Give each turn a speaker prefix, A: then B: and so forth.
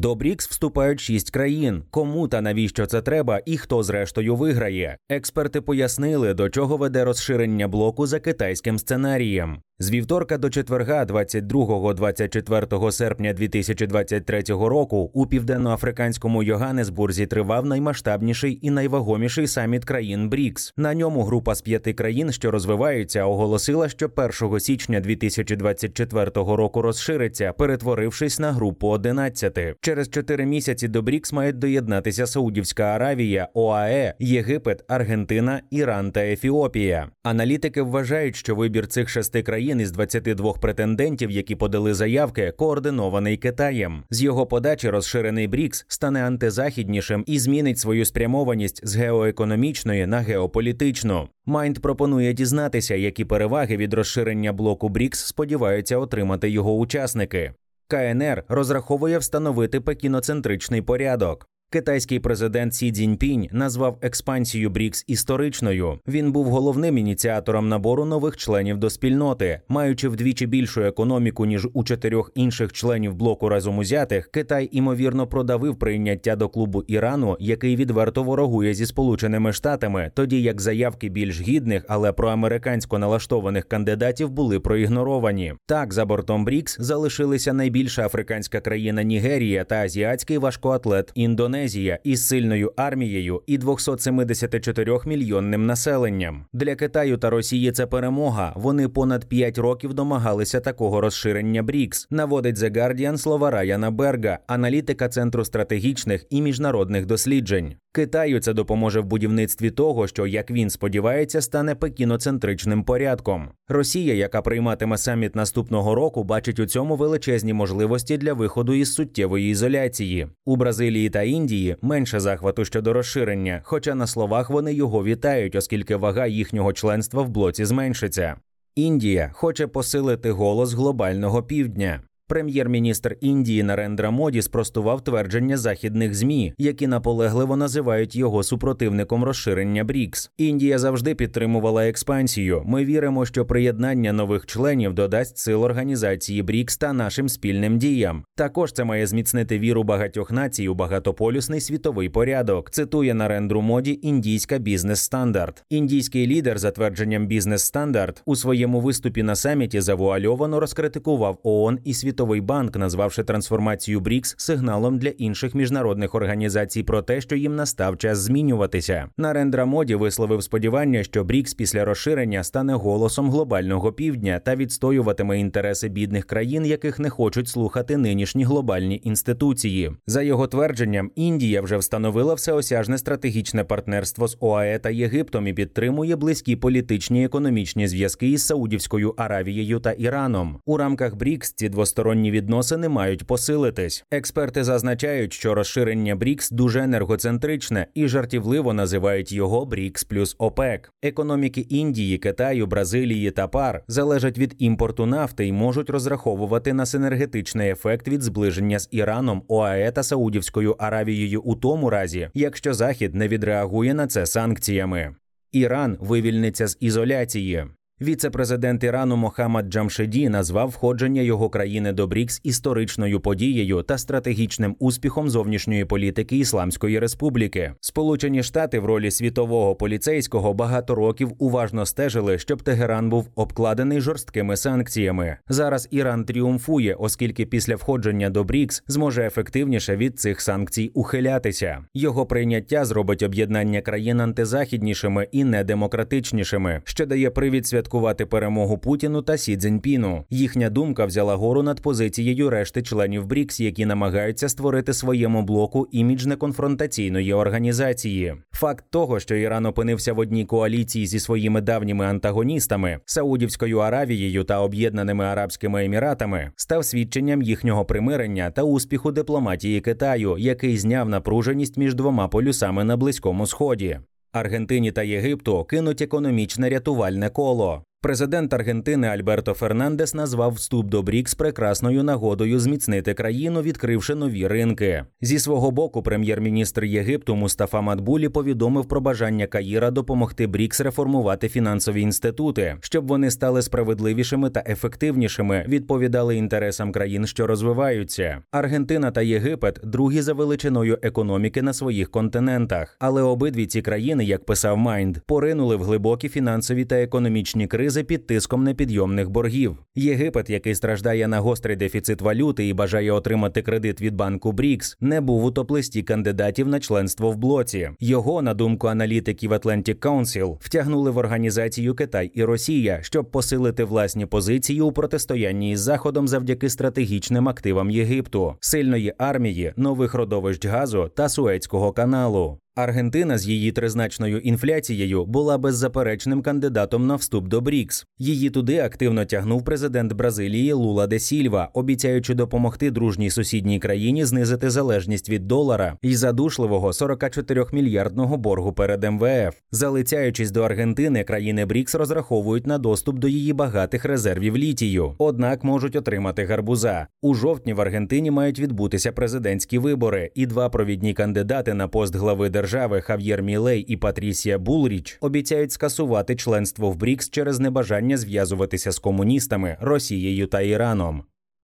A: До Брікс вступають шість країн. Кому та навіщо це треба, і хто зрештою виграє? Експерти пояснили, до чого веде розширення блоку за китайським сценарієм. З вівторка до четверга, 22-24 серпня 2023 року, у південноафриканському Йоганнесбурзі тривав наймасштабніший і найвагоміший саміт країн БРІКС. На ньому група з п'яти країн, що розвиваються, оголосила, що 1 січня 2024 року розшириться, перетворившись на групу 11. Через чотири місяці до БРІКС мають доєднатися Саудівська Аравія, ОАЕ, Єгипет, Аргентина, Іран та Ефіопія. Аналітики вважають, що вибір цих шести країн країн із 22 претендентів, які подали заявки, координований Китаєм. З його подачі розширений Брікс стане антизахіднішим і змінить свою спрямованість з геоекономічної на геополітичну. Майнд пропонує дізнатися, які переваги від розширення блоку Брікс сподіваються отримати його учасники. КНР розраховує встановити пекіноцентричний порядок. Китайський президент Сі Цзіньпінь назвав експансію БРІКС історичною. Він був головним ініціатором набору нових членів до спільноти, маючи вдвічі більшу економіку ніж у чотирьох інших членів блоку разом узятих. Китай імовірно продавив прийняття до клубу Ірану, який відверто ворогує зі Сполученими Штатами, тоді як заявки більш гідних, але проамерикансько налаштованих кандидатів були проігноровані. Так за бортом БРІКС залишилися найбільша африканська країна Нігерія та азіатський важкоатлет Індонезія. Індонезія із сильною армією і 274 мільйонним населенням. Для Китаю та Росії це перемога. Вони понад 5 років домагалися такого розширення БРІКС. Наводить The Guardian слова Раяна Берга, аналітика Центру стратегічних і міжнародних досліджень. Китаю це допоможе в будівництві того, що як він сподівається, стане пекіноцентричним порядком. Росія, яка прийматиме саміт наступного року, бачить у цьому величезні можливості для виходу із суттєвої ізоляції. У Бразилії та Індії менше захвату щодо розширення, хоча на словах вони його вітають, оскільки вага їхнього членства в блоці зменшиться. Індія хоче посилити голос глобального півдня. Прем'єр-міністр Індії Нарендра Моді спростував твердження західних змі, які наполегливо називають його супротивником розширення БРІКС. Індія завжди підтримувала експансію. Ми віримо, що приєднання нових членів додасть сил організації БРІКС та нашим спільним діям. Також це має зміцнити віру багатьох націй у багатополюсний світовий порядок. Цитує Нарендру Моді індійська бізнес стандарт. Індійський лідер, за твердженням бізнес стандарт, у своєму виступі на саміті завуальовано розкритикував ООН і світ. Світовий банк, назвавши трансформацію БРІКС сигналом для інших міжнародних організацій про те, що їм настав час змінюватися. Нарендра моді висловив сподівання, що БРІКС після розширення стане голосом глобального півдня та відстоюватиме інтереси бідних країн, яких не хочуть слухати нинішні глобальні інституції. За його твердженням, Індія вже встановила всеосяжне стратегічне партнерство з ОАЕ та Єгиптом і підтримує близькі політичні економічні зв'язки із Саудівською Аравією та Іраном. У рамках БРІКС ці двосторонні двосторонні відносини мають посилитись. Експерти зазначають, що розширення БРІКС дуже енергоцентричне і жартівливо називають його БРІКС плюс ОПЕК. Економіки Індії, Китаю, Бразилії та пар залежать від імпорту нафти і можуть розраховувати на синергетичний ефект від зближення з Іраном, ОАЕ та Саудівською Аравією у тому разі, якщо Захід не відреагує на це санкціями. Іран вивільниться з ізоляції. Віце-президент Ірану Мохаммад Джамшеді назвав входження його країни до БРІКС історичною подією та стратегічним успіхом зовнішньої політики Ісламської Республіки. Сполучені Штати в ролі світового поліцейського багато років уважно стежили, щоб Тегеран був обкладений жорсткими санкціями. Зараз Іран тріумфує, оскільки після входження до БРІКС зможе ефективніше від цих санкцій ухилятися. Його прийняття зробить об'єднання країн антизахіднішими і недемократичнішими, що дає привід свят святкувати перемогу Путіну та Сі Цзіньпіну. Їхня думка взяла гору над позицією решти членів БРІКС, які намагаються створити своєму блоку імідж неконфронтаційної організації. Факт того, що Іран опинився в одній коаліції зі своїми давніми антагоністами Саудівською Аравією та Об'єднаними Арабськими Еміратами, став свідченням їхнього примирення та успіху дипломатії Китаю, який зняв напруженість між двома полюсами на близькому сході. Аргентині та Єгипту кинуть економічне рятувальне коло. Президент Аргентини Альберто Фернандес назвав вступ до БРІКС прекрасною нагодою зміцнити країну, відкривши нові ринки. Зі свого боку, прем'єр-міністр Єгипту Мустафа Мадбулі повідомив про бажання Каїра допомогти БРІКС реформувати фінансові інститути, щоб вони стали справедливішими та ефективнішими, відповідали інтересам країн, що розвиваються. Аргентина та Єгипет другі за величиною економіки на своїх континентах, але обидві ці країни, як писав Майнд, поринули в глибокі фінансові та економічні кризи під тиском непідйомних боргів. Єгипет, який страждає на гострий дефіцит валюти і бажає отримати кредит від банку Брікс, не був у топ-листі кандидатів на членство в блоці. Його, на думку аналітиків Atlantic Council, втягнули в організацію Китай і Росія, щоб посилити власні позиції у протистоянні із Заходом завдяки стратегічним активам Єгипту, сильної армії, нових родовищ газу та Суецького каналу. Аргентина з її тризначною інфляцією була беззаперечним кандидатом на вступ до БРІКС. Її туди активно тягнув президент Бразилії Лула де Сільва, обіцяючи допомогти дружній сусідній країні знизити залежність від долара і задушливого 44 мільярдного боргу перед МВФ. Залицяючись до Аргентини, країни БРІКС розраховують на доступ до її багатих резервів літію, однак можуть отримати гарбуза. У жовтні в Аргентині мають відбутися президентські вибори, і два провідні кандидати на пост глави держави Хав'єр Мілей і Патрісія Булріч обіцяють скасувати членство в БРІКС через небажання зв'язуватися з комуністами, Росією та Іраном.